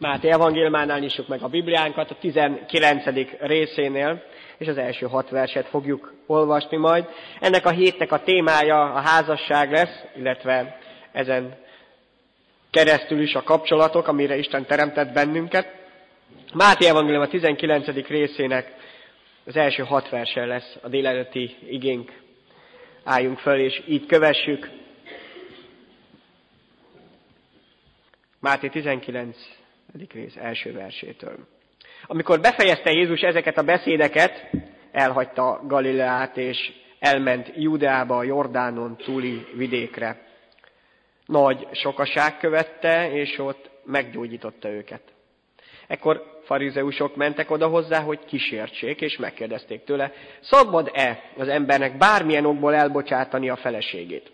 Máté evangéliumánál nyissuk meg a Bibliánkat, a 19. részénél, és az első hat verset fogjuk olvasni majd. Ennek a hétnek a témája a házasság lesz, illetve ezen keresztül is a kapcsolatok, amire Isten teremtett bennünket. Máté evangélium a 19. részének az első hat versen lesz a délelőtti igénk. Álljunk föl, és így kövessük. Máté 19. rész első versétől. Amikor befejezte Jézus ezeket a beszédeket, elhagyta Galileát, és elment Judeába, a Jordánon túli vidékre. Nagy sokaság követte, és ott meggyógyította őket. Ekkor farizeusok mentek oda hozzá, hogy kísértsék, és megkérdezték tőle, szabad-e az embernek bármilyen okból elbocsátani a feleségét?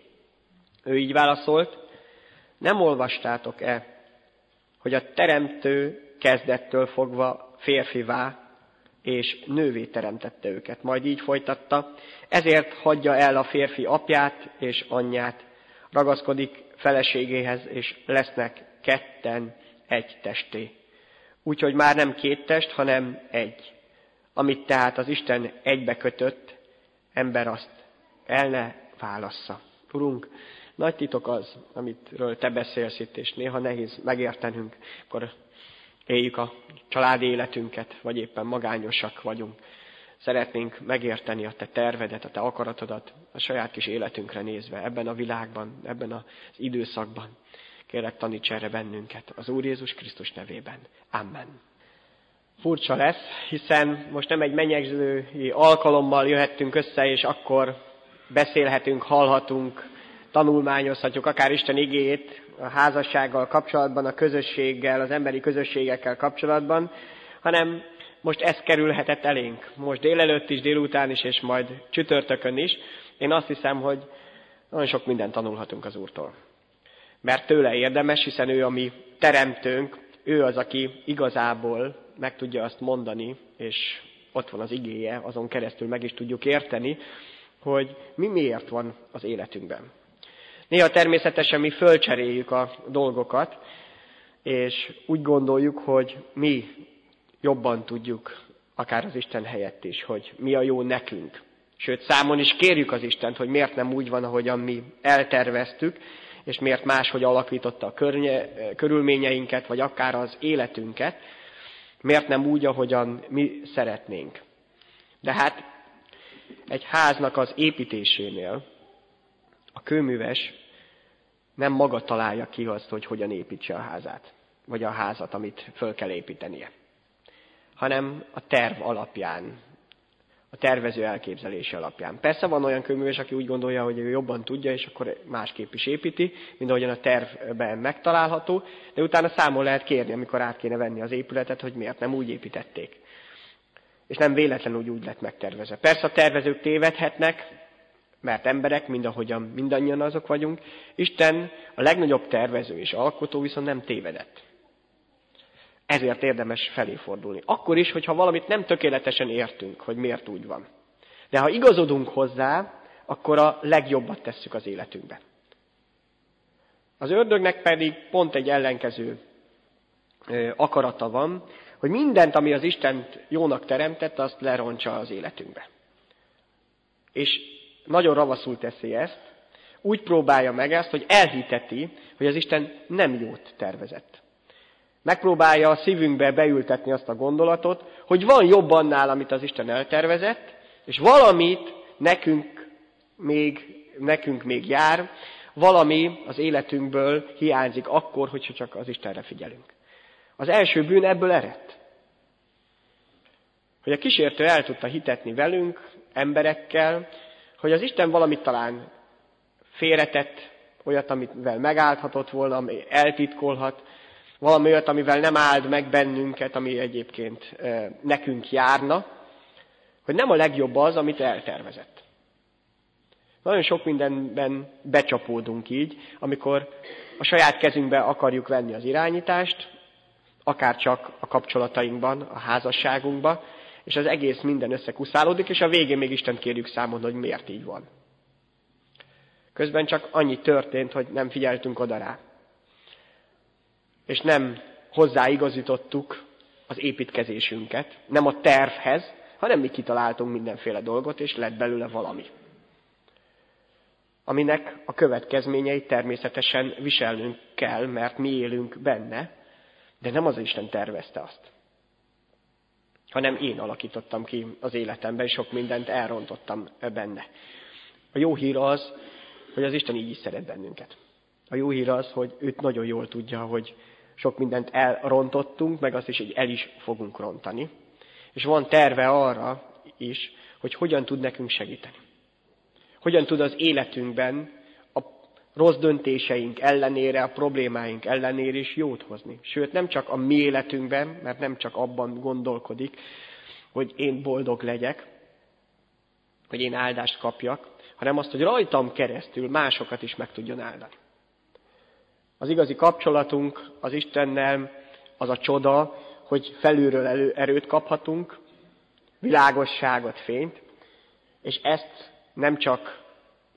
Ő így válaszolt, nem olvastátok-e, hogy a teremtő kezdettől fogva férfivá és nővé teremtette őket. Majd így folytatta, ezért hagyja el a férfi apját és anyját, ragaszkodik feleségéhez, és lesznek ketten egy testé. Úgyhogy már nem két test, hanem egy. Amit tehát az Isten egybe kötött, ember azt el ne válassza. Urunk, nagy titok az, amitről te beszélsz itt, és néha nehéz megértenünk, akkor éljük a családi életünket, vagy éppen magányosak vagyunk. Szeretnénk megérteni a te tervedet, a te akaratodat a saját kis életünkre nézve, ebben a világban, ebben az időszakban. Kérlek, taníts erre bennünket az Úr Jézus Krisztus nevében. Amen. Furcsa lesz, hiszen most nem egy menyegzői alkalommal jöhettünk össze, és akkor beszélhetünk, hallhatunk, tanulmányozhatjuk akár Isten igét a házassággal kapcsolatban, a közösséggel, az emberi közösségekkel kapcsolatban, hanem most ez kerülhetett elénk. Most délelőtt is, délután is, és majd csütörtökön is. Én azt hiszem, hogy nagyon sok mindent tanulhatunk az Úrtól mert tőle érdemes, hiszen ő a mi teremtőnk, ő az, aki igazából meg tudja azt mondani, és ott van az igéje, azon keresztül meg is tudjuk érteni, hogy mi miért van az életünkben. Néha természetesen mi fölcseréljük a dolgokat, és úgy gondoljuk, hogy mi jobban tudjuk, akár az Isten helyett is, hogy mi a jó nekünk. Sőt, számon is kérjük az Istent, hogy miért nem úgy van, ahogyan mi elterveztük, és miért máshogy alakította a környe, körülményeinket, vagy akár az életünket, miért nem úgy, ahogyan mi szeretnénk. De hát egy háznak az építésénél a kőműves nem maga találja ki azt, hogy hogyan építse a házát, vagy a házat, amit föl kell építenie, hanem a terv alapján a tervező elképzelése alapján. Persze van olyan kőműves, aki úgy gondolja, hogy ő jobban tudja, és akkor másképp is építi, mint ahogyan a tervben megtalálható, de utána számon lehet kérni, amikor át kéne venni az épületet, hogy miért nem úgy építették. És nem véletlenül úgy, úgy lett megtervezve. Persze a tervezők tévedhetnek, mert emberek, mind ahogyan mindannyian azok vagyunk. Isten a legnagyobb tervező és alkotó viszont nem tévedett. Ezért érdemes felé fordulni. Akkor is, hogyha valamit nem tökéletesen értünk, hogy miért úgy van. De ha igazodunk hozzá, akkor a legjobbat tesszük az életünkben. Az ördögnek pedig pont egy ellenkező akarata van, hogy mindent, ami az Istent jónak teremtett, azt lerontsa az életünkbe. És nagyon ravaszul teszi ezt, úgy próbálja meg ezt, hogy elhiteti, hogy az Isten nem jót tervezett megpróbálja a szívünkbe beültetni azt a gondolatot, hogy van jobb annál, amit az Isten eltervezett, és valamit nekünk még, nekünk még jár, valami az életünkből hiányzik akkor, hogyha csak az Istenre figyelünk. Az első bűn ebből eredt. Hogy a kísértő el tudta hitetni velünk, emberekkel, hogy az Isten valamit talán félretett, olyat, amivel megállhatott volna, ami eltitkolhat, valami olyat, amivel nem áld meg bennünket, ami egyébként nekünk járna, hogy nem a legjobb az, amit eltervezett. Nagyon sok mindenben becsapódunk így, amikor a saját kezünkbe akarjuk venni az irányítást, akár csak a kapcsolatainkban, a házasságunkban, és az egész minden összekuszálódik, és a végén még Isten kérjük számon, hogy miért így van. Közben csak annyi történt, hogy nem figyeltünk oda rá és nem hozzáigazítottuk az építkezésünket, nem a tervhez, hanem mi kitaláltunk mindenféle dolgot, és lett belőle valami. Aminek a következményeit természetesen viselnünk kell, mert mi élünk benne, de nem az Isten tervezte azt. Hanem én alakítottam ki az életemben, sok mindent elrontottam benne. A jó hír az, hogy az Isten így is szeret bennünket. A jó hír az, hogy őt nagyon jól tudja, hogy sok mindent elrontottunk, meg azt is, hogy el is fogunk rontani. És van terve arra is, hogy hogyan tud nekünk segíteni. Hogyan tud az életünkben rossz döntéseink ellenére, a problémáink ellenére is jót hozni. Sőt, nem csak a mi életünkben, mert nem csak abban gondolkodik, hogy én boldog legyek, hogy én áldást kapjak, hanem azt, hogy rajtam keresztül másokat is meg tudjon áldani. Az igazi kapcsolatunk az Istennel az a csoda, hogy felülről elő erőt kaphatunk, világosságot, fényt, és ezt nem csak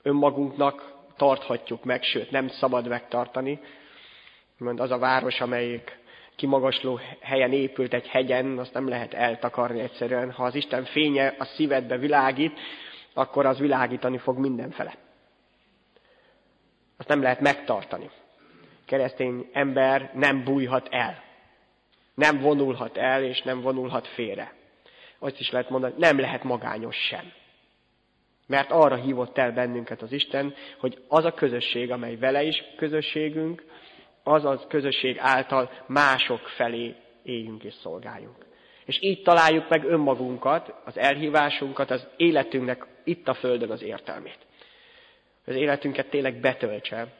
önmagunknak tarthatjuk meg, sőt nem szabad megtartani, mert az a város, amelyik kimagasló helyen épült egy hegyen, azt nem lehet eltakarni egyszerűen. Ha az Isten fénye a szívedbe világít, akkor az világítani fog mindenfele. Azt nem lehet megtartani. Keresztény ember nem bújhat el. Nem vonulhat el, és nem vonulhat félre. Azt is lehet mondani, nem lehet magányos sem. Mert arra hívott el bennünket az Isten, hogy az a közösség, amely vele is közösségünk, az az közösség által mások felé éljünk és szolgáljunk. És így találjuk meg önmagunkat, az elhívásunkat, az életünknek itt a Földön az értelmét. Az életünket tényleg betöltse,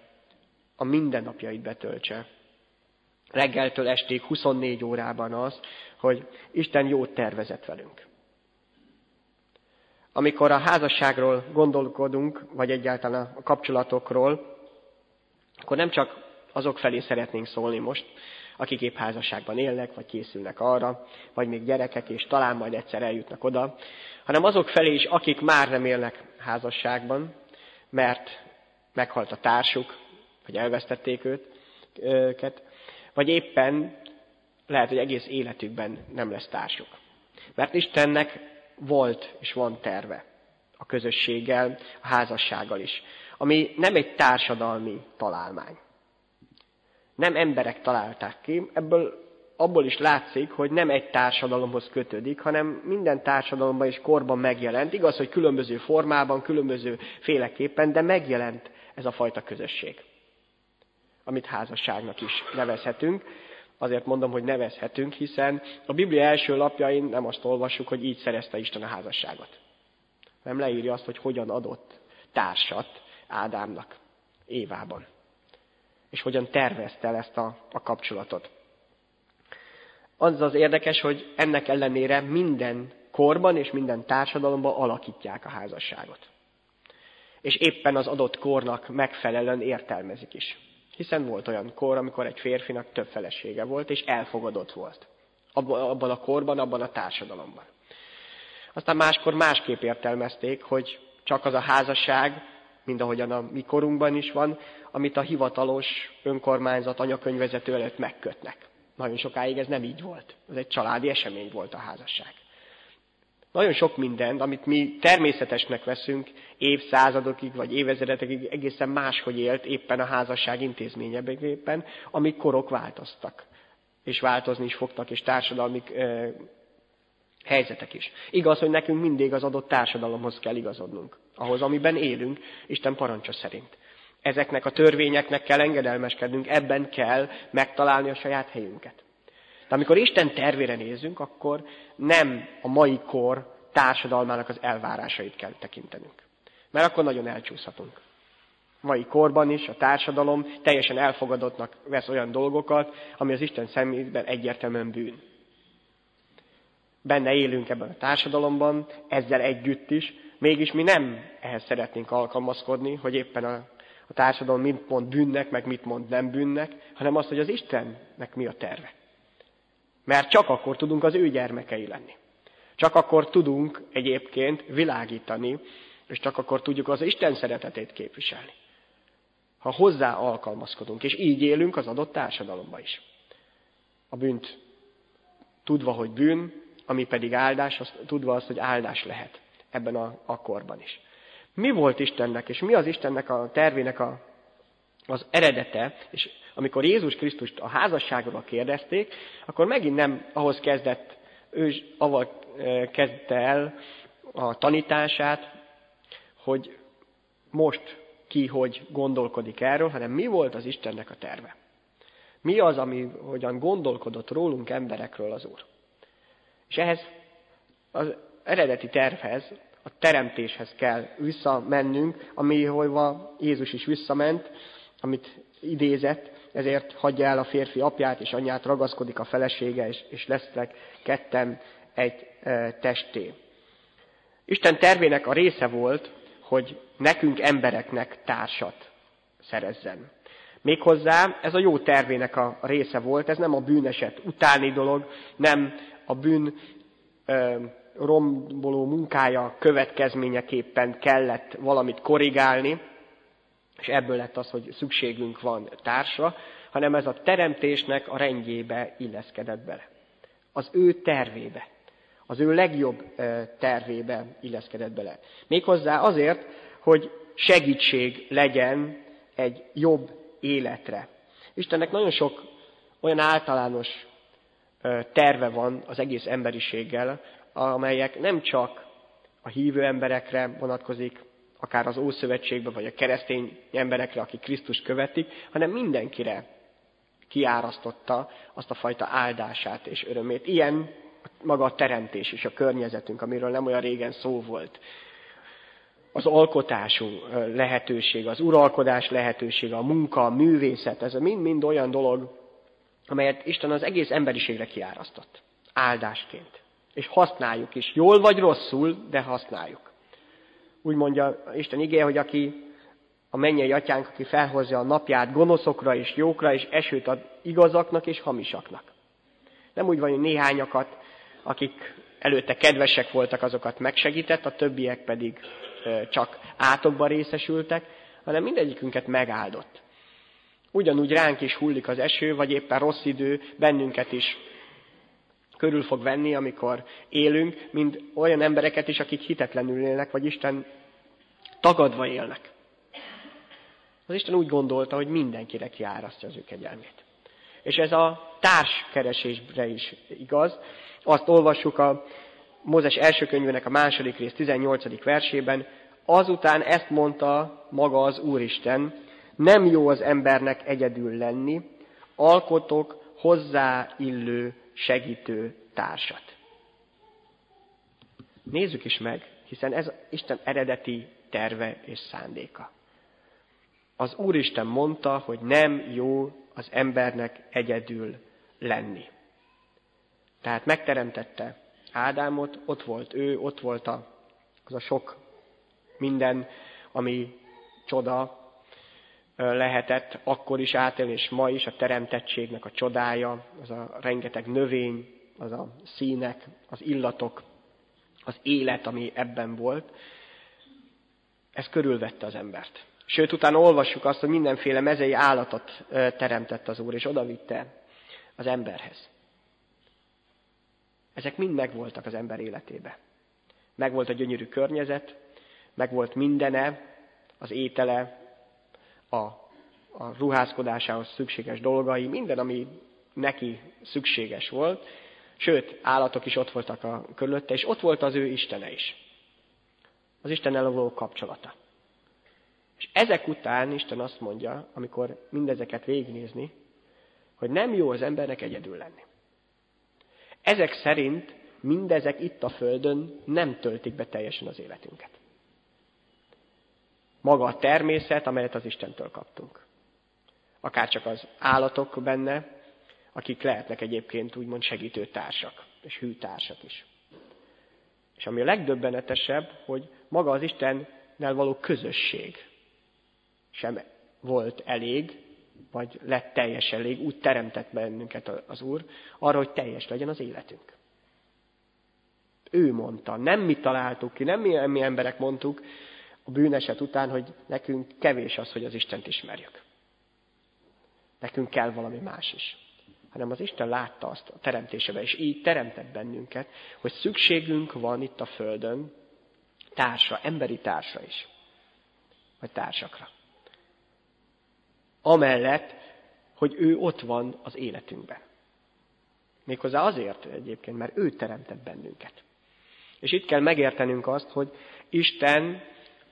a mindennapjait betöltse. Reggeltől estig 24 órában az, hogy Isten jót tervezett velünk. Amikor a házasságról gondolkodunk, vagy egyáltalán a kapcsolatokról, akkor nem csak azok felé szeretnénk szólni most, akik épp házasságban élnek, vagy készülnek arra, vagy még gyerekek, és talán majd egyszer eljutnak oda, hanem azok felé is, akik már nem élnek házasságban, mert meghalt a társuk, vagy elvesztették őt, őket, vagy éppen lehet, hogy egész életükben nem lesz társuk. Mert Istennek volt és van terve a közösséggel, a házassággal is, ami nem egy társadalmi találmány. Nem emberek találták ki, ebből abból is látszik, hogy nem egy társadalomhoz kötődik, hanem minden társadalomban és korban megjelent. Igaz, hogy különböző formában, különböző féleképpen, de megjelent ez a fajta közösség, amit házasságnak is nevezhetünk. Azért mondom, hogy nevezhetünk, hiszen a Biblia első lapjain nem azt olvassuk, hogy így szerezte Isten a házasságot. Nem leírja azt, hogy hogyan adott társat Ádámnak Évában. És hogyan tervezte el ezt a, a kapcsolatot. Az az érdekes, hogy ennek ellenére minden korban és minden társadalomban alakítják a házasságot. És éppen az adott kornak megfelelően értelmezik is. Hiszen volt olyan kor, amikor egy férfinak több felesége volt, és elfogadott volt. Abban a korban, abban a társadalomban. Aztán máskor másképp értelmezték, hogy csak az a házasság, mint ahogyan a mi korunkban is van, amit a hivatalos önkormányzat anyakönyvezető előtt megkötnek. Nagyon sokáig ez nem így volt. Ez egy családi esemény volt a házasság. Nagyon sok mindent, amit mi természetesnek veszünk, évszázadokig vagy évezredekig egészen máshogy élt éppen a házasság intézményeben, amik korok változtak. És változni is fogtak, és társadalmi ö, helyzetek is. Igaz, hogy nekünk mindig az adott társadalomhoz kell igazodnunk. Ahhoz, amiben élünk, Isten parancsa szerint. Ezeknek a törvényeknek kell engedelmeskednünk, ebben kell megtalálni a saját helyünket. De amikor Isten tervére nézünk, akkor nem a mai kor társadalmának az elvárásait kell tekintenünk. Mert akkor nagyon elcsúszhatunk. Mai korban is a társadalom teljesen elfogadottnak vesz olyan dolgokat, ami az Isten szemében egyértelműen bűn. Benne élünk ebben a társadalomban, ezzel együtt is, mégis mi nem ehhez szeretnénk alkalmazkodni, hogy éppen a a társadalom mit mond bűnnek, meg mit mond nem bűnnek, hanem azt, hogy az Istennek mi a terve. Mert csak akkor tudunk az ő gyermekei lenni. Csak akkor tudunk egyébként világítani, és csak akkor tudjuk az Isten szeretetét képviselni. Ha hozzá alkalmazkodunk, és így élünk az adott társadalomba is. a bűnt tudva, hogy bűn, ami pedig áldás, azt, tudva azt, hogy áldás lehet ebben a, a korban is. Mi volt Istennek, és mi az Istennek a tervének a, az eredete, és amikor Jézus Krisztust a házasságról kérdezték, akkor megint nem ahhoz kezdett, ő avval kezdte el a tanítását, hogy most ki hogy gondolkodik erről, hanem mi volt az Istennek a terve. Mi az, ami hogyan gondolkodott rólunk emberekről az Úr. És ehhez az eredeti tervhez, a teremtéshez kell visszamennünk, ami hova Jézus is visszament, amit idézett, ezért hagyja el a férfi apját és anyját, ragaszkodik a felesége, és, és lesznek ketten egy e, testé. Isten tervének a része volt, hogy nekünk embereknek társat szerezzen. Méghozzá ez a jó tervének a része volt, ez nem a bűneset utáni dolog, nem a bűn ö, romboló munkája következményeképpen kellett valamit korrigálni, és ebből lett az, hogy szükségünk van társra, hanem ez a teremtésnek a rendjébe illeszkedett bele. Az ő tervébe, az ő legjobb tervébe illeszkedett bele. Méghozzá azért, hogy segítség legyen egy jobb életre. Istennek nagyon sok olyan általános terve van az egész emberiséggel, amelyek nem csak a hívő emberekre vonatkozik, akár az Ószövetségben, vagy a keresztény emberekre, akik Krisztus követik, hanem mindenkire kiárasztotta azt a fajta áldását és örömét. Ilyen maga a teremtés és a környezetünk, amiről nem olyan régen szó volt az alkotásunk lehetőség, az uralkodás lehetősége, a munka, a művészet, ez mind-mind olyan dolog, amelyet Isten az egész emberiségre kiárasztott. Áldásként. És használjuk is. Jól vagy rosszul, de használjuk. Úgy mondja Isten igéje, hogy aki a mennyei atyánk, aki felhozza a napját gonoszokra és jókra, és esőt ad igazaknak és hamisaknak. Nem úgy van, hogy néhányakat, akik előtte kedvesek voltak, azokat megsegített, a többiek pedig csak átokban részesültek, hanem mindegyikünket megáldott. Ugyanúgy ránk is hullik az eső, vagy éppen rossz idő bennünket is körül fog venni, amikor élünk, mint olyan embereket is, akik hitetlenül élnek, vagy Isten tagadva élnek. Az Isten úgy gondolta, hogy mindenkire kiárasztja az ő kegyelmét. És ez a társkeresésre is igaz. Azt olvassuk a Mózes első könyvének a második rész 18. versében, azután ezt mondta maga az Úristen, nem jó az embernek egyedül lenni, alkotok hozzáillő segítő társat. Nézzük is meg, hiszen ez Isten eredeti terve és szándéka. Az Úristen mondta, hogy nem jó az embernek egyedül lenni. Tehát megteremtette Ádámot, ott volt ő, ott volt a, az a sok minden, ami csoda lehetett akkor is átélni, és ma is a teremtettségnek a csodája, az a rengeteg növény, az a színek, az illatok, az élet, ami ebben volt, ez körülvette az embert. Sőt, utána olvassuk azt, hogy mindenféle mezei állatot teremtett az Úr, és odavitte az emberhez. Ezek mind megvoltak az ember életébe. Megvolt a gyönyörű környezet, megvolt mindene, az étele, a, a ruházkodásához szükséges dolgai, minden, ami neki szükséges volt, sőt, állatok is ott voltak a körülötte, és ott volt az ő Istene is. Az Isten való kapcsolata. És ezek után Isten azt mondja, amikor mindezeket végignézni, hogy nem jó az embernek egyedül lenni. Ezek szerint mindezek itt a Földön nem töltik be teljesen az életünket. Maga a természet, amelyet az Istentől kaptunk. Akár csak az állatok benne, akik lehetnek egyébként úgymond segítő társak, és hűtársak is. És ami a legdöbbenetesebb, hogy maga az Istennel való közösség sem volt elég, vagy lett teljes elég, úgy teremtett bennünket az Úr, arra, hogy teljes legyen az életünk. Ő mondta, nem mi találtuk ki, nem mi, mi emberek mondtuk a bűneset után, hogy nekünk kevés az, hogy az Istent ismerjük. Nekünk kell valami más is. hanem az Isten látta azt a teremtésebe, és így teremtett bennünket, hogy szükségünk van itt a Földön társra, emberi társra is, vagy társakra. Amellett, hogy ő ott van az életünkben. Méghozzá azért egyébként, mert ő teremtett bennünket. És itt kell megértenünk azt, hogy Isten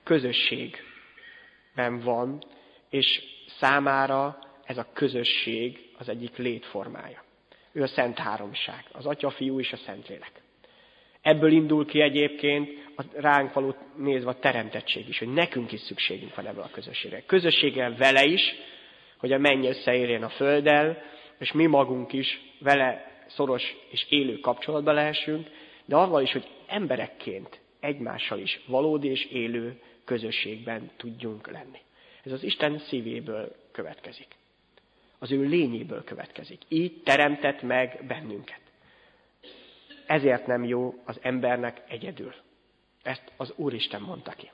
közösségben van, és számára ez a közösség az egyik létformája. Ő a Szent Háromság, az Atya, Fiú és a Szentlélek. Ebből indul ki egyébként a ránk való nézve a teremtettség is, hogy nekünk is szükségünk van ebből a közösségre. Közösséggel vele is, hogy a menny összeérjen a Földdel, és mi magunk is vele szoros és élő kapcsolatban lehessünk, de arról is, hogy emberekként egymással is valódi és élő közösségben tudjunk lenni. Ez az Isten szívéből következik. Az ő lényéből következik. Így teremtett meg bennünket. Ezért nem jó az embernek egyedül. Ezt az Úristen mondta ki.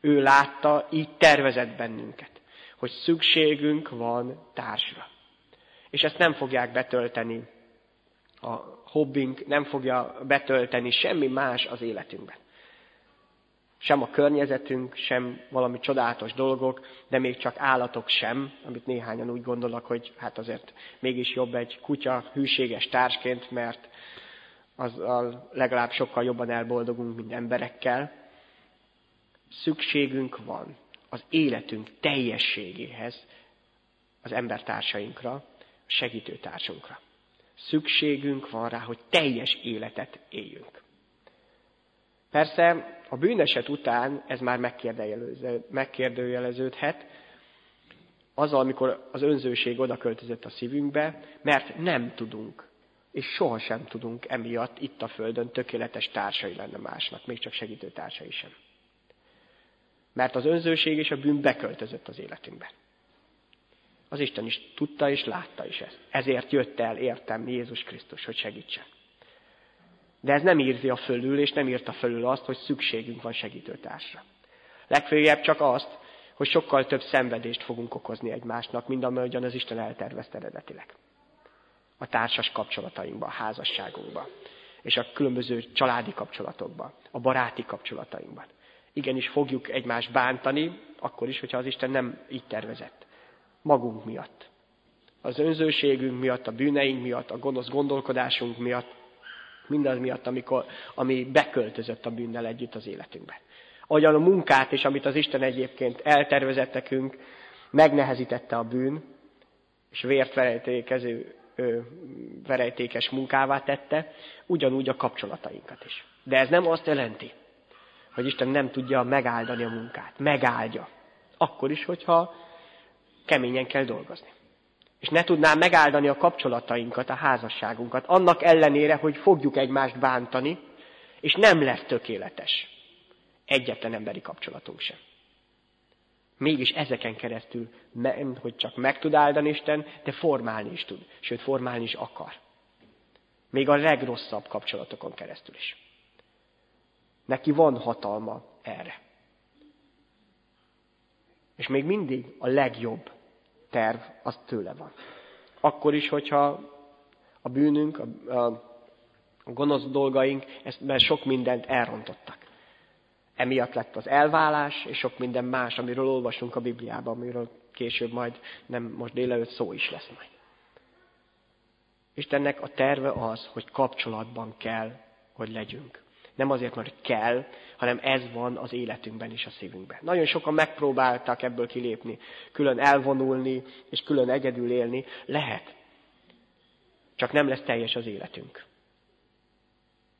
Ő látta, így tervezett bennünket, hogy szükségünk van társra. És ezt nem fogják betölteni a hobbink, nem fogja betölteni semmi más az életünkben. Sem a környezetünk, sem valami csodálatos dolgok, de még csak állatok sem, amit néhányan úgy gondolnak, hogy hát azért mégis jobb egy kutya hűséges társként, mert az legalább sokkal jobban elboldogunk, mint emberekkel. Szükségünk van az életünk teljességéhez az embertársainkra, segítőtársunkra. Szükségünk van rá, hogy teljes életet éljünk. Persze a bűneset után ez már megkérdőjeleződhet, azzal, amikor az önzőség oda költözött a szívünkbe, mert nem tudunk, és sohasem tudunk emiatt itt a Földön tökéletes társai lenne másnak, még csak segítő társai sem. Mert az önzőség és a bűn beköltözött az életünkbe. Az Isten is tudta és látta is ezt. Ezért jött el értem Jézus Krisztus, hogy segítsen. De ez nem írzi a fölül, és nem írta fölül azt, hogy szükségünk van segítőtársra. Legfőjebb csak azt, hogy sokkal több szenvedést fogunk okozni egymásnak, mint amilyen az Isten eltervezte eredetileg. A társas kapcsolatainkban, a házasságunkban, és a különböző családi kapcsolatokban, a baráti kapcsolatainkban. Igenis fogjuk egymást bántani, akkor is, hogyha az Isten nem így tervezett. Magunk miatt. Az önzőségünk miatt, a bűneink miatt, a gonosz gondolkodásunk miatt, mindaz miatt, amikor, ami beköltözött a bűnnel együtt az életünkbe. Ahogyan a munkát és amit az Isten egyébként eltervezett nekünk, megnehezítette a bűn, és vért verejtékező, verejtékes munkává tette, ugyanúgy a kapcsolatainkat is. De ez nem azt jelenti, hogy Isten nem tudja megáldani a munkát. Megáldja. Akkor is, hogyha keményen kell dolgozni és ne tudná megáldani a kapcsolatainkat, a házasságunkat, annak ellenére, hogy fogjuk egymást bántani, és nem lesz tökéletes egyetlen emberi kapcsolatunk sem. Mégis ezeken keresztül nem, hogy csak meg tud áldani Isten, de formálni is tud, sőt formálni is akar. Még a legrosszabb kapcsolatokon keresztül is. Neki van hatalma erre. És még mindig a legjobb terv az tőle van. Akkor is, hogyha a bűnünk, a, a, gonosz dolgaink, ezt sok mindent elrontottak. Emiatt lett az elválás, és sok minden más, amiről olvasunk a Bibliában, amiről később majd, nem most délelőtt szó is lesz majd. Istennek a terve az, hogy kapcsolatban kell, hogy legyünk. Nem azért, mert kell, hanem ez van az életünkben is a szívünkben. Nagyon sokan megpróbáltak ebből kilépni, külön elvonulni, és külön egyedül élni. Lehet. Csak nem lesz teljes az életünk.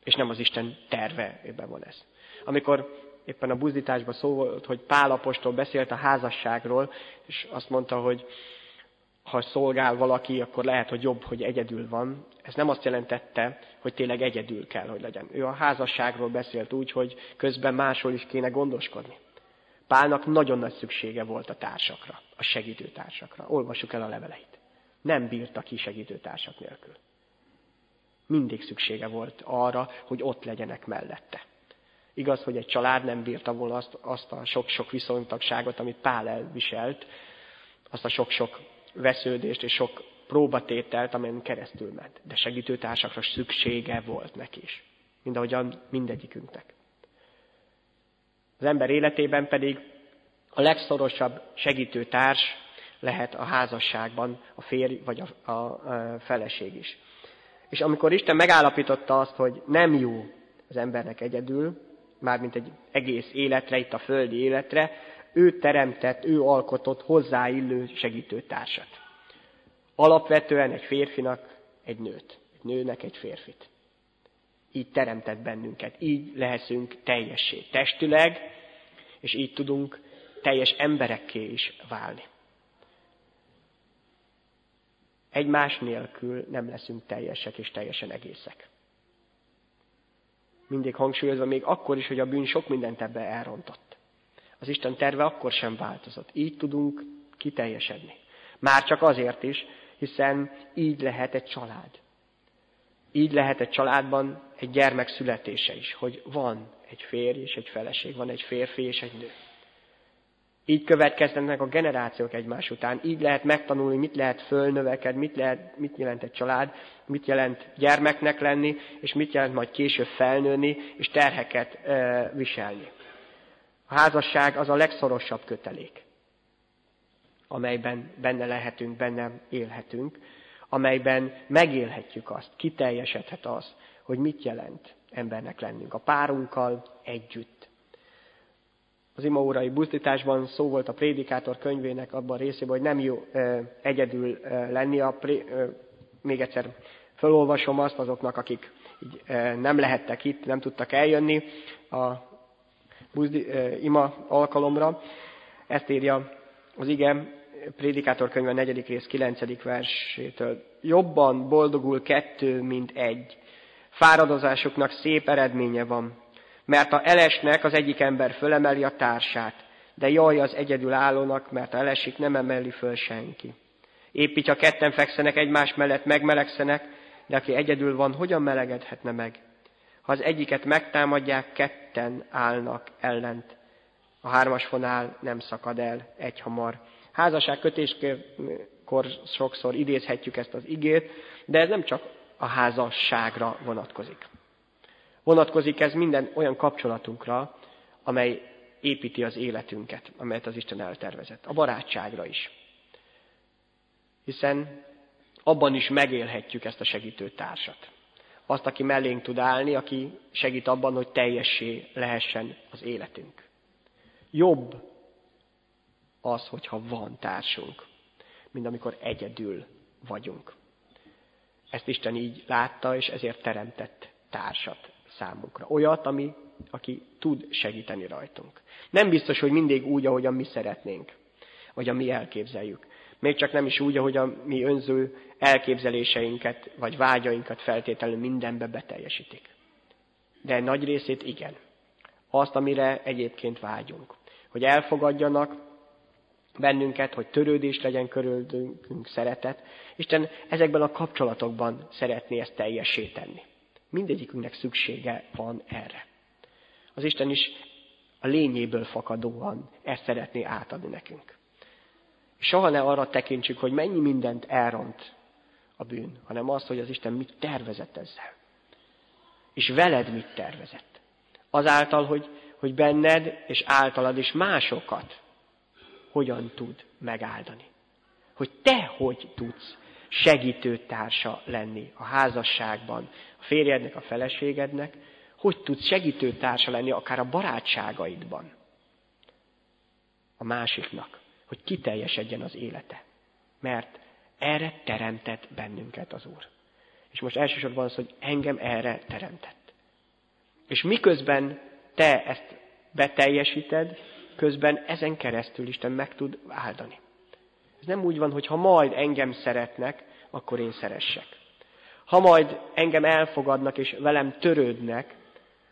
És nem az Isten terve, ebben van ez. Amikor éppen a buzdításban szó volt, hogy Pál apostol beszélt a házasságról, és azt mondta, hogy ha szolgál valaki, akkor lehet, hogy jobb, hogy egyedül van. Ez nem azt jelentette, hogy tényleg egyedül kell, hogy legyen. Ő a házasságról beszélt úgy, hogy közben máshol is kéne gondoskodni. Pálnak nagyon nagy szüksége volt a társakra, a segítőtársakra. Olvassuk el a leveleit. Nem bírta ki segítőtársak nélkül. Mindig szüksége volt arra, hogy ott legyenek mellette. Igaz, hogy egy család nem bírta volna azt, azt a sok-sok viszontagságot, amit Pál elviselt, azt a sok-sok vesződést és sok próbatételt, amelyen keresztül ment. De segítőtársakra szüksége volt neki is. Mind ahogyan mindegyikünknek. Az ember életében pedig a legszorosabb segítőtárs lehet a házasságban a férj vagy a, a, a feleség is. És amikor Isten megállapította azt, hogy nem jó az embernek egyedül, mármint egy egész életre, itt a földi életre, ő teremtett, ő alkotott hozzáillő segítőtársat. Alapvetően egy férfinak egy nőt, egy nőnek egy férfit. Így teremtett bennünket, így leheszünk teljessé, testüleg, és így tudunk teljes emberekké is válni. Egymás nélkül nem leszünk teljesek és teljesen egészek. Mindig hangsúlyozva, még akkor is, hogy a bűn sok mindent ebbe elrontott. Az Isten terve akkor sem változott. Így tudunk kiteljesedni. Már csak azért is, hiszen így lehet egy család. Így lehet egy családban egy gyermek születése is, hogy van egy férj és egy feleség, van egy férfi és egy nő. Így következnek a generációk egymás után. Így lehet megtanulni, mit lehet fölnöveked, mit, lehet, mit jelent egy család, mit jelent gyermeknek lenni, és mit jelent majd később felnőni, és terheket e, viselni. A házasság az a legszorosabb kötelék, amelyben benne lehetünk, benne élhetünk, amelyben megélhetjük azt, kiteljesedhet az, hogy mit jelent embernek lennünk. A párunkkal együtt az imaórai buzdításban szó volt a prédikátor könyvének abban a részében, hogy nem jó egyedül lenni. A pré, még egyszer felolvasom azt azoknak, akik így, nem lehettek itt, nem tudtak eljönni a buzdi, ima alkalomra. Ezt írja az ige prédikátor könyve 4. rész 9. versétől. Jobban boldogul kettő, mint egy. Fáradozásuknak szép eredménye van mert a elesnek az egyik ember fölemeli a társát, de jaj az egyedül állónak, mert a elesik nem emeli föl senki. Épp így, ha ketten fekszenek egymás mellett, megmelegszenek, de aki egyedül van, hogyan melegedhetne meg? Ha az egyiket megtámadják, ketten állnak ellent. A hármas fonál nem szakad el egy hamar. Házasság kötéskor sokszor idézhetjük ezt az igét, de ez nem csak a házasságra vonatkozik. Vonatkozik ez minden olyan kapcsolatunkra, amely építi az életünket, amelyet az Isten eltervezett. A barátságra is. Hiszen abban is megélhetjük ezt a segítő társat. Azt, aki mellénk tud állni, aki segít abban, hogy teljessé lehessen az életünk. Jobb az, hogyha van társunk, mint amikor egyedül vagyunk. Ezt Isten így látta, és ezért teremtett társat számunkra. Olyat, ami, aki tud segíteni rajtunk. Nem biztos, hogy mindig úgy, ahogyan mi szeretnénk, vagy a mi elképzeljük. Még csak nem is úgy, ahogy a mi önző elképzeléseinket, vagy vágyainkat feltétlenül mindenbe beteljesítik. De nagy részét igen. Azt, amire egyébként vágyunk. Hogy elfogadjanak bennünket, hogy törődés legyen körülünk szeretet. Isten ezekben a kapcsolatokban szeretné ezt teljessé tenni. Mindegyikünknek szüksége van erre. Az Isten is a lényéből fakadóan ezt szeretné átadni nekünk. Soha ne arra tekintsük, hogy mennyi mindent elront a bűn, hanem azt, hogy az Isten mit tervezett ezzel. És veled mit tervezett. Azáltal, hogy, hogy benned és általad is másokat hogyan tud megáldani. Hogy te hogy tudsz segítőtársa lenni a házasságban, a férjednek, a feleségednek, hogy tudsz segítőtársa lenni akár a barátságaidban a másiknak, hogy kiteljesedjen az élete. Mert erre teremtett bennünket az Úr. És most elsősorban az, hogy engem erre teremtett. És miközben te ezt beteljesíted, közben ezen keresztül Isten meg tud áldani. Ez nem úgy van, hogy ha majd engem szeretnek, akkor én szeressek. Ha majd engem elfogadnak és velem törődnek,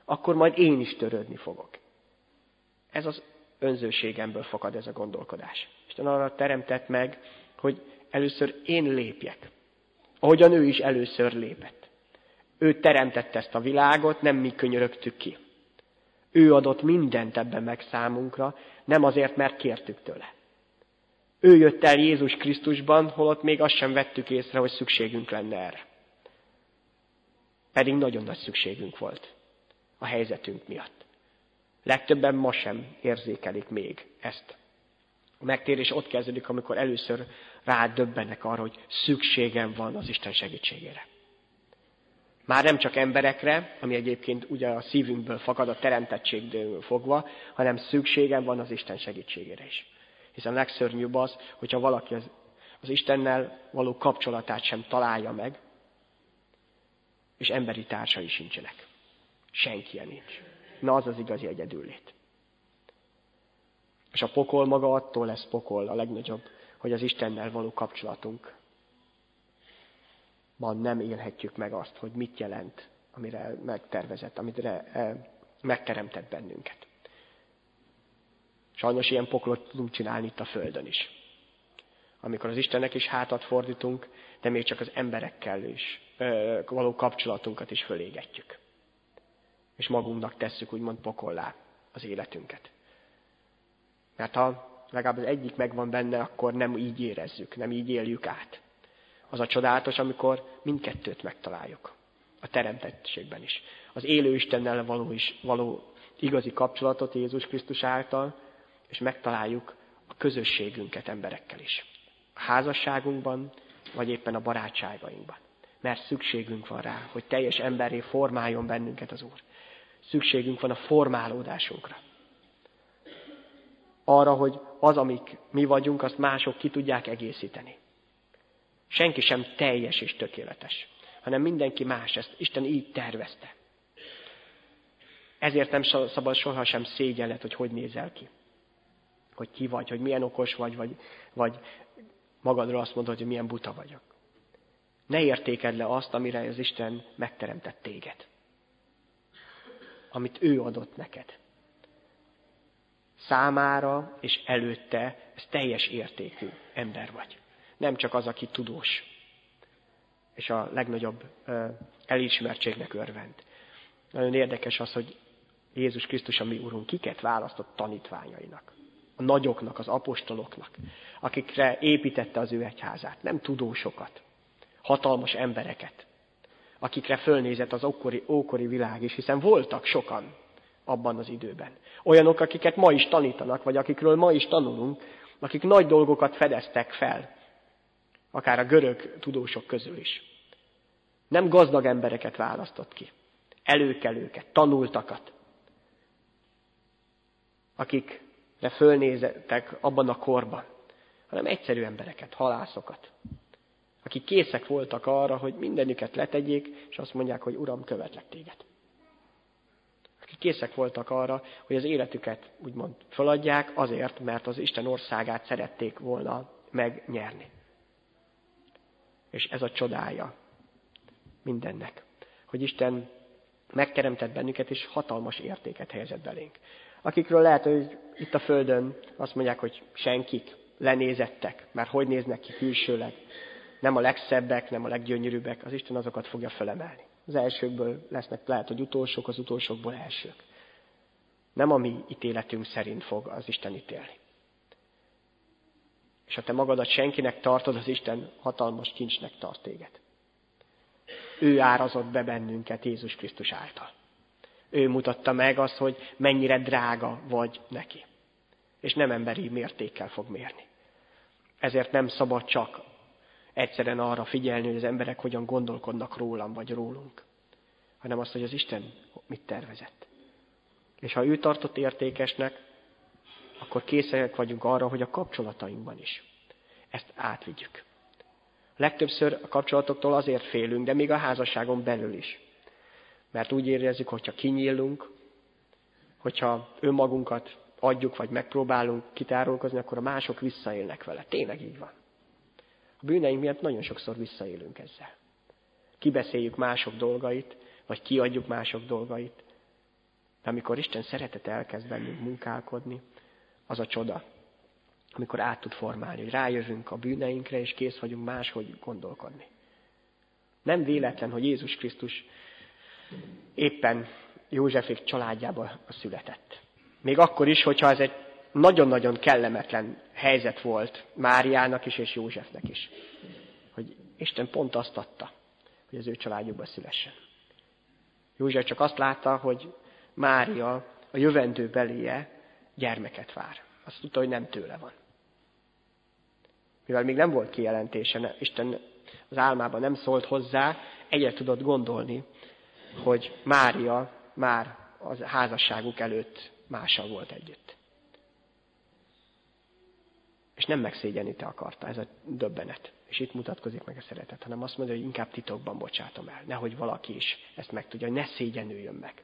akkor majd én is törődni fogok. Ez az önzőségemből fakad ez a gondolkodás. Isten arra teremtett meg, hogy először én lépjek. Ahogyan ő is először lépett. Ő teremtette ezt a világot, nem mi könyörögtük ki. Ő adott mindent ebben meg számunkra, nem azért, mert kértük tőle, Ő jött el Jézus Krisztusban, holott még azt sem vettük észre, hogy szükségünk lenne erre. Pedig nagyon nagy szükségünk volt a helyzetünk miatt. Legtöbben ma sem érzékelik még ezt. A megtérés ott kezdődik, amikor először rádöbbennek arra, hogy szükségem van az Isten segítségére. Már nem csak emberekre, ami egyébként ugye a szívünkből fakad a teremtettségből fogva, hanem szükségem van az Isten segítségére is. Hiszen a legszörnyűbb az, hogyha valaki az, az Istennel való kapcsolatát sem találja meg, és emberi társai sincsenek. Senki nincs. Na az az igazi egyedüllét. És a pokol maga attól lesz pokol a legnagyobb, hogy az Istennel való kapcsolatunk ma nem élhetjük meg azt, hogy mit jelent, amire megtervezett, amire eh, megteremtett bennünket. Sajnos ilyen poklot tudunk csinálni itt a Földön is. Amikor az Istennek is hátat fordítunk, de még csak az emberekkel is ö, való kapcsolatunkat is fölégetjük. És magunknak tesszük úgymond pokollá az életünket. Mert ha legalább az egyik megvan benne, akkor nem így érezzük, nem így éljük át. Az a csodálatos, amikor mindkettőt megtaláljuk. A teremtettségben is. Az élő Istennel való, is, való igazi kapcsolatot Jézus Krisztus által, és megtaláljuk a közösségünket emberekkel is. A házasságunkban, vagy éppen a barátságainkban. Mert szükségünk van rá, hogy teljes emberré formáljon bennünket az Úr. Szükségünk van a formálódásunkra. Arra, hogy az, amik mi vagyunk, azt mások ki tudják egészíteni. Senki sem teljes és tökéletes, hanem mindenki más. Ezt Isten így tervezte. Ezért nem szabad sohasem szégyellet, hogy hogy nézel ki. Hogy ki vagy, hogy milyen okos vagy, vagy, vagy magadról azt mondod, hogy milyen buta vagyok. Ne értéked le azt, amire az Isten megteremtett téged. Amit ő adott neked. Számára és előtte ez teljes értékű ember vagy nem csak az, aki tudós, és a legnagyobb elismertségnek örvend. Nagyon érdekes az, hogy Jézus Krisztus, a mi Úrunk, kiket választott tanítványainak. A nagyoknak, az apostoloknak, akikre építette az ő egyházát. Nem tudósokat, hatalmas embereket, akikre fölnézett az ókori, ókori világ is, hiszen voltak sokan abban az időben. Olyanok, akiket ma is tanítanak, vagy akikről ma is tanulunk, akik nagy dolgokat fedeztek fel, akár a görög tudósok közül is. Nem gazdag embereket választott ki, előkelőket, tanultakat, akikre fölnézettek abban a korban, hanem egyszerű embereket, halászokat, akik készek voltak arra, hogy mindenüket letegyék, és azt mondják, hogy Uram, követlek téged. Akik készek voltak arra, hogy az életüket úgymond feladják azért, mert az Isten országát szerették volna megnyerni. És ez a csodája mindennek, hogy Isten megteremtett bennünket, és hatalmas értéket helyezett belénk. Akikről lehet, hogy itt a Földön azt mondják, hogy senkik, lenézettek, mert hogy néznek ki külsőleg. Nem a legszebbek, nem a leggyönyörűbbek, az Isten azokat fogja felemelni. Az elsőkből lesznek lehet, hogy utolsók, az utolsókból elsők. Nem a mi ítéletünk szerint fog az Isten ítélni. És ha te magadat senkinek tartod, az Isten hatalmas kincsnek tart téged. Ő árazott be bennünket Jézus Krisztus által. Ő mutatta meg azt, hogy mennyire drága vagy neki. És nem emberi mértékkel fog mérni. Ezért nem szabad csak egyszerűen arra figyelni, hogy az emberek hogyan gondolkodnak rólam vagy rólunk, hanem azt, hogy az Isten mit tervezett. És ha ő tartott értékesnek, akkor készek vagyunk arra, hogy a kapcsolatainkban is ezt átvigyük. Legtöbbször a kapcsolatoktól azért félünk, de még a házasságon belül is. Mert úgy érezzük, hogyha kinyílunk, hogyha önmagunkat adjuk, vagy megpróbálunk kitárulkozni, akkor a mások visszaélnek vele. Tényleg így van. A bűneink miatt nagyon sokszor visszaélünk ezzel. Kibeszéljük mások dolgait, vagy kiadjuk mások dolgait. De amikor Isten szeretet elkezd bennünk munkálkodni, az a csoda, amikor át tud formálni, hogy rájövünk a bűneinkre, és kész vagyunk máshogy gondolkodni. Nem véletlen, hogy Jézus Krisztus éppen Józsefék családjába született. Még akkor is, hogyha ez egy nagyon-nagyon kellemetlen helyzet volt Máriának is és Józsefnek is. Hogy Isten pont azt adta, hogy az ő családjukba szülessen. József csak azt látta, hogy Mária a jövendő beléje gyermeket vár. Azt tudta, hogy nem tőle van. Mivel még nem volt kijelentése, Isten az álmában nem szólt hozzá, egyet tudott gondolni, hogy Mária már az házasságuk előtt mással volt együtt. Nem megszégyeníteni akarta, ez a döbbenet. És itt mutatkozik meg a szeretet, hanem azt mondja, hogy inkább titokban bocsátom el. Nehogy valaki is ezt megtudja, ne szégyenüljön meg.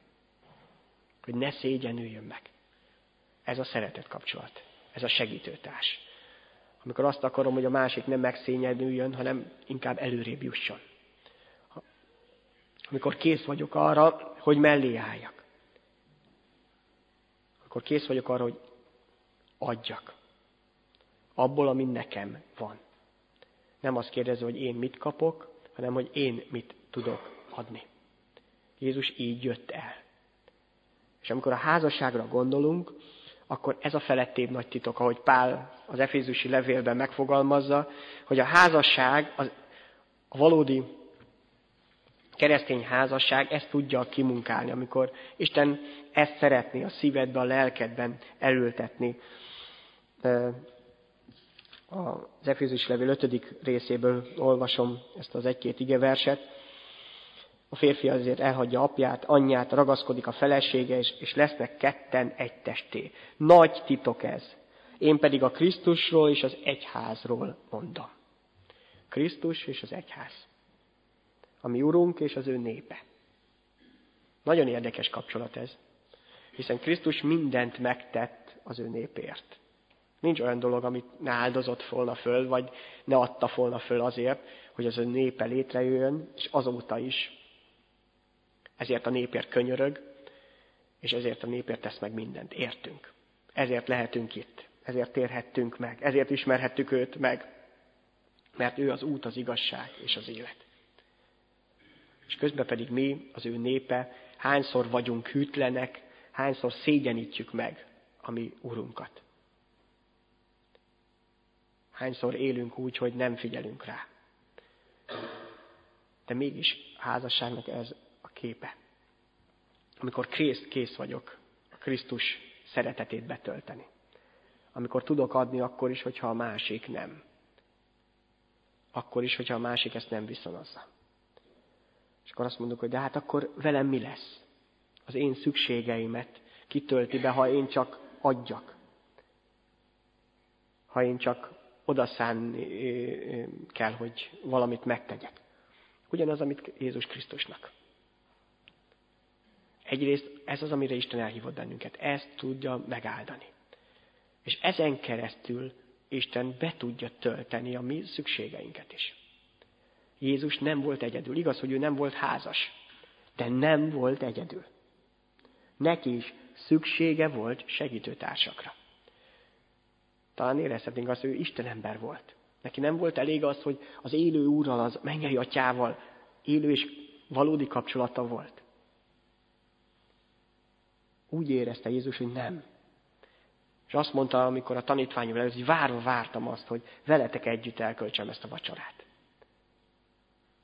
Hogy ne szégyenüljön meg. Ez a szeretet kapcsolat. Ez a segítőtárs. Amikor azt akarom, hogy a másik nem megszényedüljön, hanem inkább előrébb jusson. Amikor kész vagyok arra, hogy mellé álljak. Akkor kész vagyok arra, hogy adjak. Abból, ami nekem van. Nem azt kérdező, hogy én mit kapok, hanem hogy én mit tudok adni. Jézus így jött el. És amikor a házasságra gondolunk, akkor ez a felettébb nagy titok, ahogy Pál az Efézusi levélben megfogalmazza, hogy a házasság, a valódi keresztény házasság ezt tudja kimunkálni, amikor Isten ezt szeretné a szívedben, a lelkedben elültetni. Az Efézus levél 5. részéből olvasom ezt az egy-két igeverset. A férfi azért elhagyja apját, anyját, ragaszkodik a felesége, és, és lesznek ketten egy testé. Nagy titok ez. Én pedig a Krisztusról és az egyházról mondom. Krisztus és az egyház. A mi urunk és az ő népe. Nagyon érdekes kapcsolat ez. Hiszen Krisztus mindent megtett az ő népért. Nincs olyan dolog, amit ne áldozott volna föl, vagy ne adta volna föl azért, hogy az ő népe létrejöjjön, és azóta is ezért a népért könyörög, és ezért a népért tesz meg mindent. Értünk. Ezért lehetünk itt. Ezért térhettünk meg. Ezért ismerhettük őt meg. Mert ő az út, az igazság és az élet. És közben pedig mi, az ő népe, hányszor vagyunk hűtlenek, hányszor szégyenítjük meg a mi Urunkat. Hányszor élünk úgy, hogy nem figyelünk rá. De mégis a házasságnak ez képe. Amikor kész, kész vagyok a Krisztus szeretetét betölteni. Amikor tudok adni akkor is, hogyha a másik nem. Akkor is, hogyha a másik ezt nem viszonozza. És akkor azt mondjuk, hogy de hát akkor velem mi lesz? Az én szükségeimet kitölti be, ha én csak adjak. Ha én csak odaszánni kell, hogy valamit megtegyek. Ugyanaz, amit Jézus Krisztusnak. Egyrészt ez az, amire Isten elhívott bennünket. Ezt tudja megáldani. És ezen keresztül Isten be tudja tölteni a mi szükségeinket is. Jézus nem volt egyedül. Igaz, hogy ő nem volt házas, de nem volt egyedül. Neki is szüksége volt segítőtársakra. Talán érezhetnénk azt, hogy ő Isten ember volt. Neki nem volt elég az, hogy az élő úrral, az mennyei atyával élő és valódi kapcsolata volt. Úgy érezte Jézus, hogy nem. És azt mondta, amikor a tanítványok előtt, hogy várva vártam azt, hogy veletek együtt elköltsem ezt a vacsorát.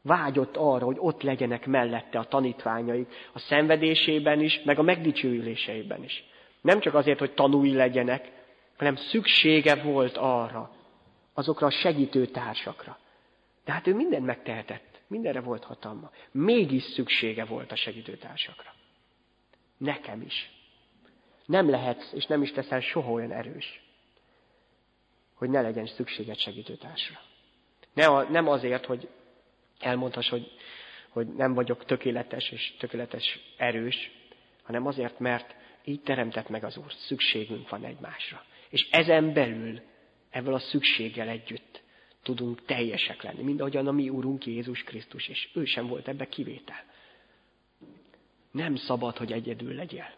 Vágyott arra, hogy ott legyenek mellette a tanítványaik, a szenvedésében is, meg a megdicsőüléseiben is. Nem csak azért, hogy tanúi legyenek, hanem szüksége volt arra, azokra a segítő társakra. De hát ő mindent megtehetett, mindenre volt hatalma. Mégis szüksége volt a segítőtársakra. Nekem is. Nem lehetsz, és nem is teszel soha olyan erős, hogy ne legyen szükséged segítőtársra. Ne a, nem azért, hogy elmondhass, hogy, hogy nem vagyok tökéletes és tökéletes erős, hanem azért, mert így teremtett meg az Úr, szükségünk van egymásra. És ezen belül, ebből a szükséggel együtt tudunk teljesek lenni, mint ahogyan a mi Úrunk Jézus Krisztus, és ő sem volt ebbe kivétel. Nem szabad, hogy egyedül legyél.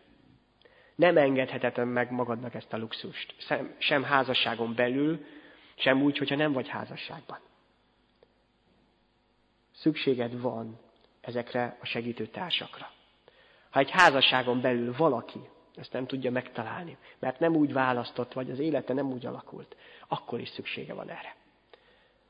Nem engedhetetlen meg magadnak ezt a luxust. Sem, sem házasságon belül, sem úgy, hogyha nem vagy házasságban. Szükséged van ezekre a segítő társakra. Ha egy házasságon belül valaki ezt nem tudja megtalálni, mert nem úgy választott, vagy az élete nem úgy alakult, akkor is szüksége van erre.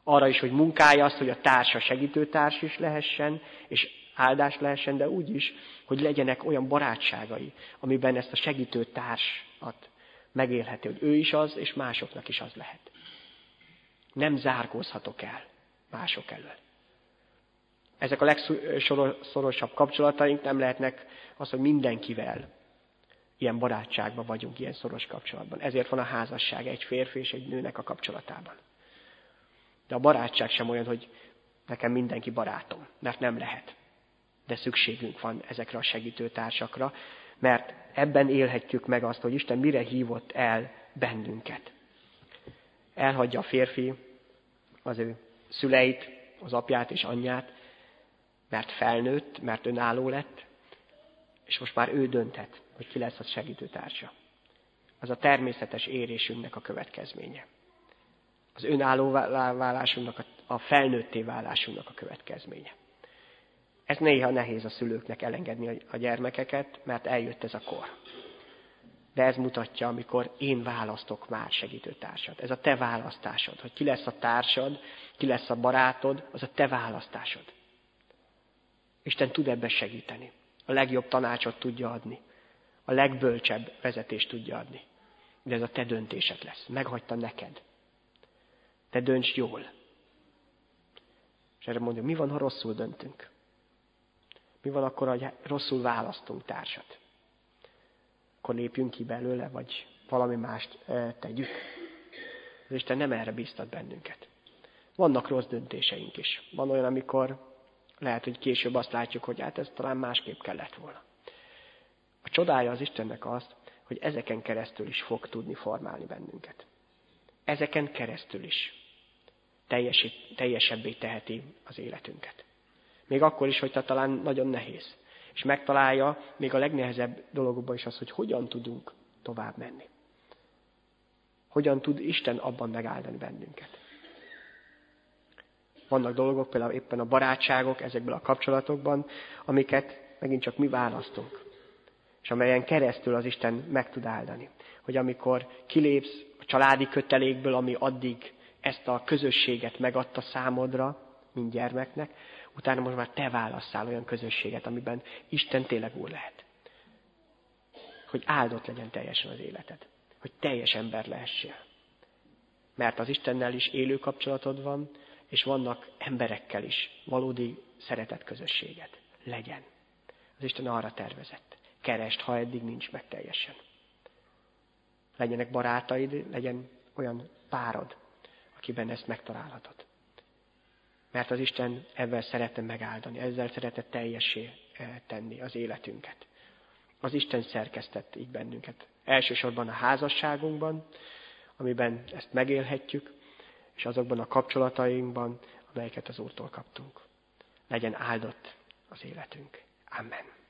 Arra is, hogy munkálja azt, hogy a társa segítőtárs is lehessen, és áldás lehessen, de úgy is, hogy legyenek olyan barátságai, amiben ezt a segítőtársat megélheti, hogy ő is az, és másoknak is az lehet. Nem zárkózhatok el mások elől. Ezek a legszorosabb kapcsolataink nem lehetnek az, hogy mindenkivel ilyen barátságban vagyunk, ilyen szoros kapcsolatban. Ezért van a házasság egy férfi és egy nőnek a kapcsolatában. De a barátság sem olyan, hogy nekem mindenki barátom, mert nem lehet. De szükségünk van ezekre a segítőtársakra, mert ebben élhetjük meg azt, hogy Isten mire hívott el bennünket. Elhagyja a férfi az ő szüleit, az apját és anyját, mert felnőtt, mert önálló lett, és most már ő dönthet, hogy ki lesz a segítőtársa. Az a természetes érésünknek a következménye. Az önálló válásunknak, a felnőtté válásunknak a következménye. Ez néha nehéz a szülőknek elengedni a gyermekeket, mert eljött ez a kor. De ez mutatja, amikor én választok már segítőtársat. Ez a te választásod, hogy ki lesz a társad, ki lesz a barátod, az a te választásod. Isten tud ebben segíteni. A legjobb tanácsot tudja adni. A legbölcsebb vezetést tudja adni. De ez a te döntésed lesz. Meghagyta neked. Te dönts jól. És erre mondja, mi van, ha rosszul döntünk? Mi van akkor, hogy rosszul választunk társat? Akkor lépjünk ki belőle, vagy valami mást e, tegyük? Az Isten nem erre bíztat bennünket. Vannak rossz döntéseink is. Van olyan, amikor lehet, hogy később azt látjuk, hogy hát ez talán másképp kellett volna. A csodája az Istennek az, hogy ezeken keresztül is fog tudni formálni bennünket. Ezeken keresztül is teljesebbé teheti az életünket. Még akkor is, hogy talán nagyon nehéz. És megtalálja még a legnehezebb dologban is az, hogy hogyan tudunk tovább menni. Hogyan tud Isten abban megáldani bennünket. Vannak dolgok, például éppen a barátságok ezekből a kapcsolatokban, amiket megint csak mi választunk. És amelyen keresztül az Isten meg tud áldani. Hogy amikor kilépsz a családi kötelékből, ami addig ezt a közösséget megadta számodra, mint gyermeknek, utána most már te válasszál olyan közösséget, amiben Isten tényleg úr lehet. Hogy áldott legyen teljesen az életed. Hogy teljes ember lehessél. Mert az Istennel is élő kapcsolatod van, és vannak emberekkel is valódi szeretet közösséget. Legyen. Az Isten arra tervezett. Kerest, ha eddig nincs meg teljesen. Legyenek barátaid, legyen olyan párod, akiben ezt megtalálhatod. Mert az Isten ezzel szeretne megáldani, ezzel szeretne teljessé eh, tenni az életünket. Az Isten szerkesztett így bennünket. Elsősorban a házasságunkban, amiben ezt megélhetjük, és azokban a kapcsolatainkban, amelyeket az Úrtól kaptunk. Legyen áldott az életünk. Amen.